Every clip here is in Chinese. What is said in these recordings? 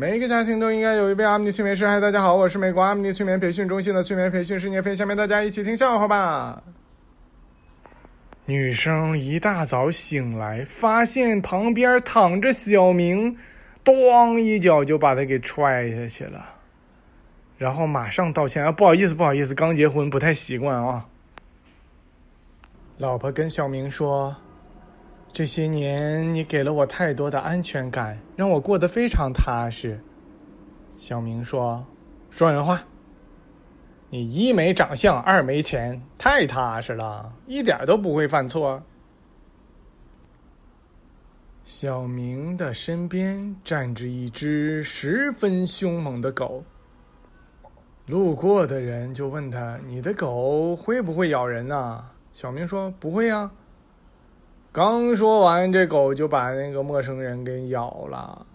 每一个家庭都应该有一位阿米尼催眠师。嗨，大家好，我是美国阿米尼催眠培训中心的催眠培训师聂飞。下面大家一起听笑话吧。女生一大早醒来，发现旁边躺着小明，咣一脚就把他给踹下去了，然后马上道歉啊，不好意思，不好意思，刚结婚不太习惯啊。老婆跟小明说：“这些年你给了我太多的安全感，让我过得非常踏实。”小明说：“说人话。你一没长相，二没钱，太踏实了，一点都不会犯错。”小明的身边站着一只十分凶猛的狗。路过的人就问他：“你的狗会不会咬人呢？”小明说：“不会呀。”刚说完，这狗就把那个陌生人给咬了。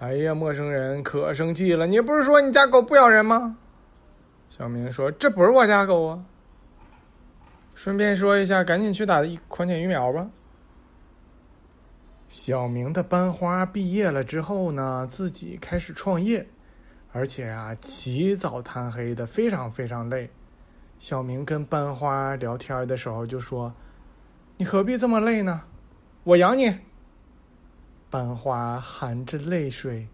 哎呀，陌生人可生气了！你不是说你家狗不咬人吗？小明说：“这不是我家狗啊。”顺便说一下，赶紧去打一狂犬疫苗吧。小明的班花毕业了之后呢，自己开始创业，而且啊，起早贪黑的，非常非常累。小明跟班花聊天的时候就说：“你何必这么累呢？我养你。”班花含着泪水，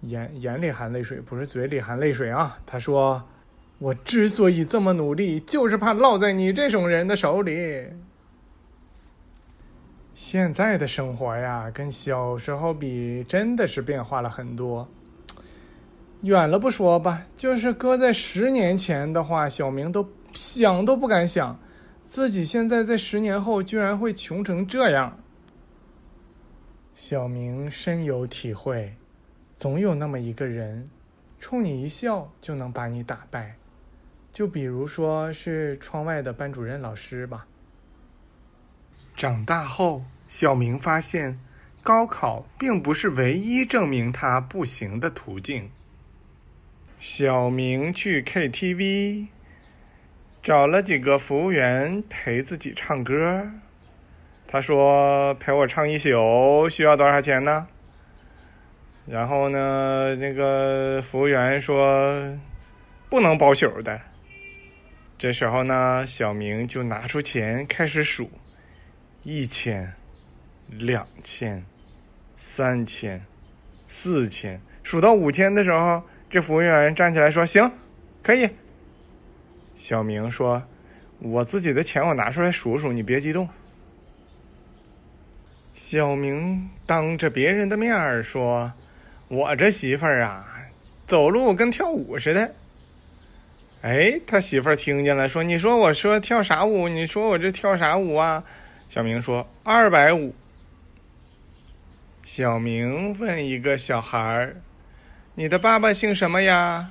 眼眼里含泪水，不是嘴里含泪水啊。他说：“我之所以这么努力，就是怕落在你这种人的手里。”现在的生活呀，跟小时候比，真的是变化了很多。远了不说吧，就是搁在十年前的话，小明都想都不敢想，自己现在在十年后居然会穷成这样。小明深有体会，总有那么一个人，冲你一笑就能把你打败，就比如说是窗外的班主任老师吧。长大后，小明发现，高考并不是唯一证明他不行的途径。小明去 KTV，找了几个服务员陪自己唱歌。他说：“陪我唱一宿需要多少钱呢？”然后呢，那个服务员说：“不能包宿的。”这时候呢，小明就拿出钱开始数：一千、两千、三千、四千，数到五千的时候。这服务员站起来说：“行，可以。”小明说：“我自己的钱我拿出来数数，你别激动。”小明当着别人的面儿说：“我这媳妇儿啊，走路跟跳舞似的。”哎，他媳妇儿听见了，说：“你说我说跳啥舞？你说我这跳啥舞啊？”小明说：“二百五。”小明问一个小孩儿。你的爸爸姓什么呀？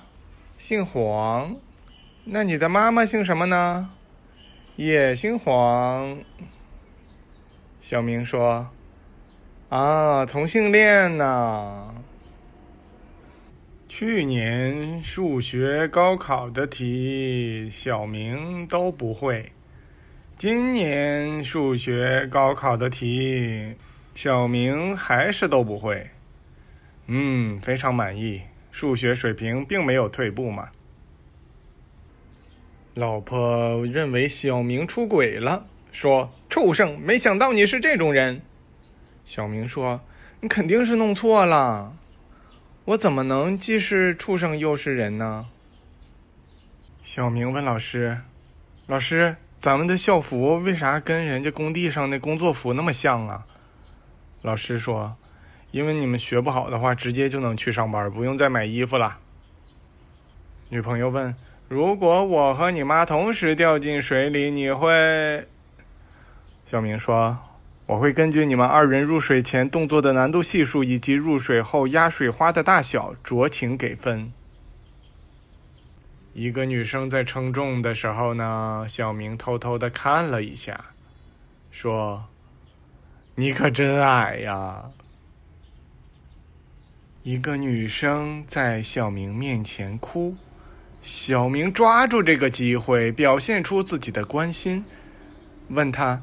姓黄。那你的妈妈姓什么呢？也姓黄。小明说：“啊，同性恋呢。”去年数学高考的题，小明都不会。今年数学高考的题，小明还是都不会。嗯，非常满意，数学水平并没有退步嘛。老婆认为小明出轨了，说：“畜生，没想到你是这种人。”小明说：“你肯定是弄错了，我怎么能既是畜生又是人呢？”小明问老师：“老师，咱们的校服为啥跟人家工地上的工作服那么像啊？”老师说。因为你们学不好的话，直接就能去上班，不用再买衣服了。女朋友问：“如果我和你妈同时掉进水里，你会？”小明说：“我会根据你们二人入水前动作的难度系数以及入水后压水花的大小酌情给分。”一个女生在称重的时候呢，小明偷偷的看了一下，说：“你可真矮呀。”一个女生在小明面前哭，小明抓住这个机会表现出自己的关心，问他：“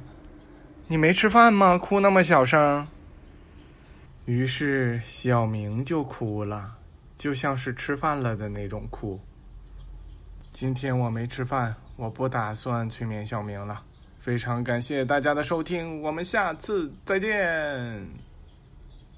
你没吃饭吗？哭那么小声。”于是小明就哭了，就像是吃饭了的那种哭。今天我没吃饭，我不打算催眠小明了。非常感谢大家的收听，我们下次再见。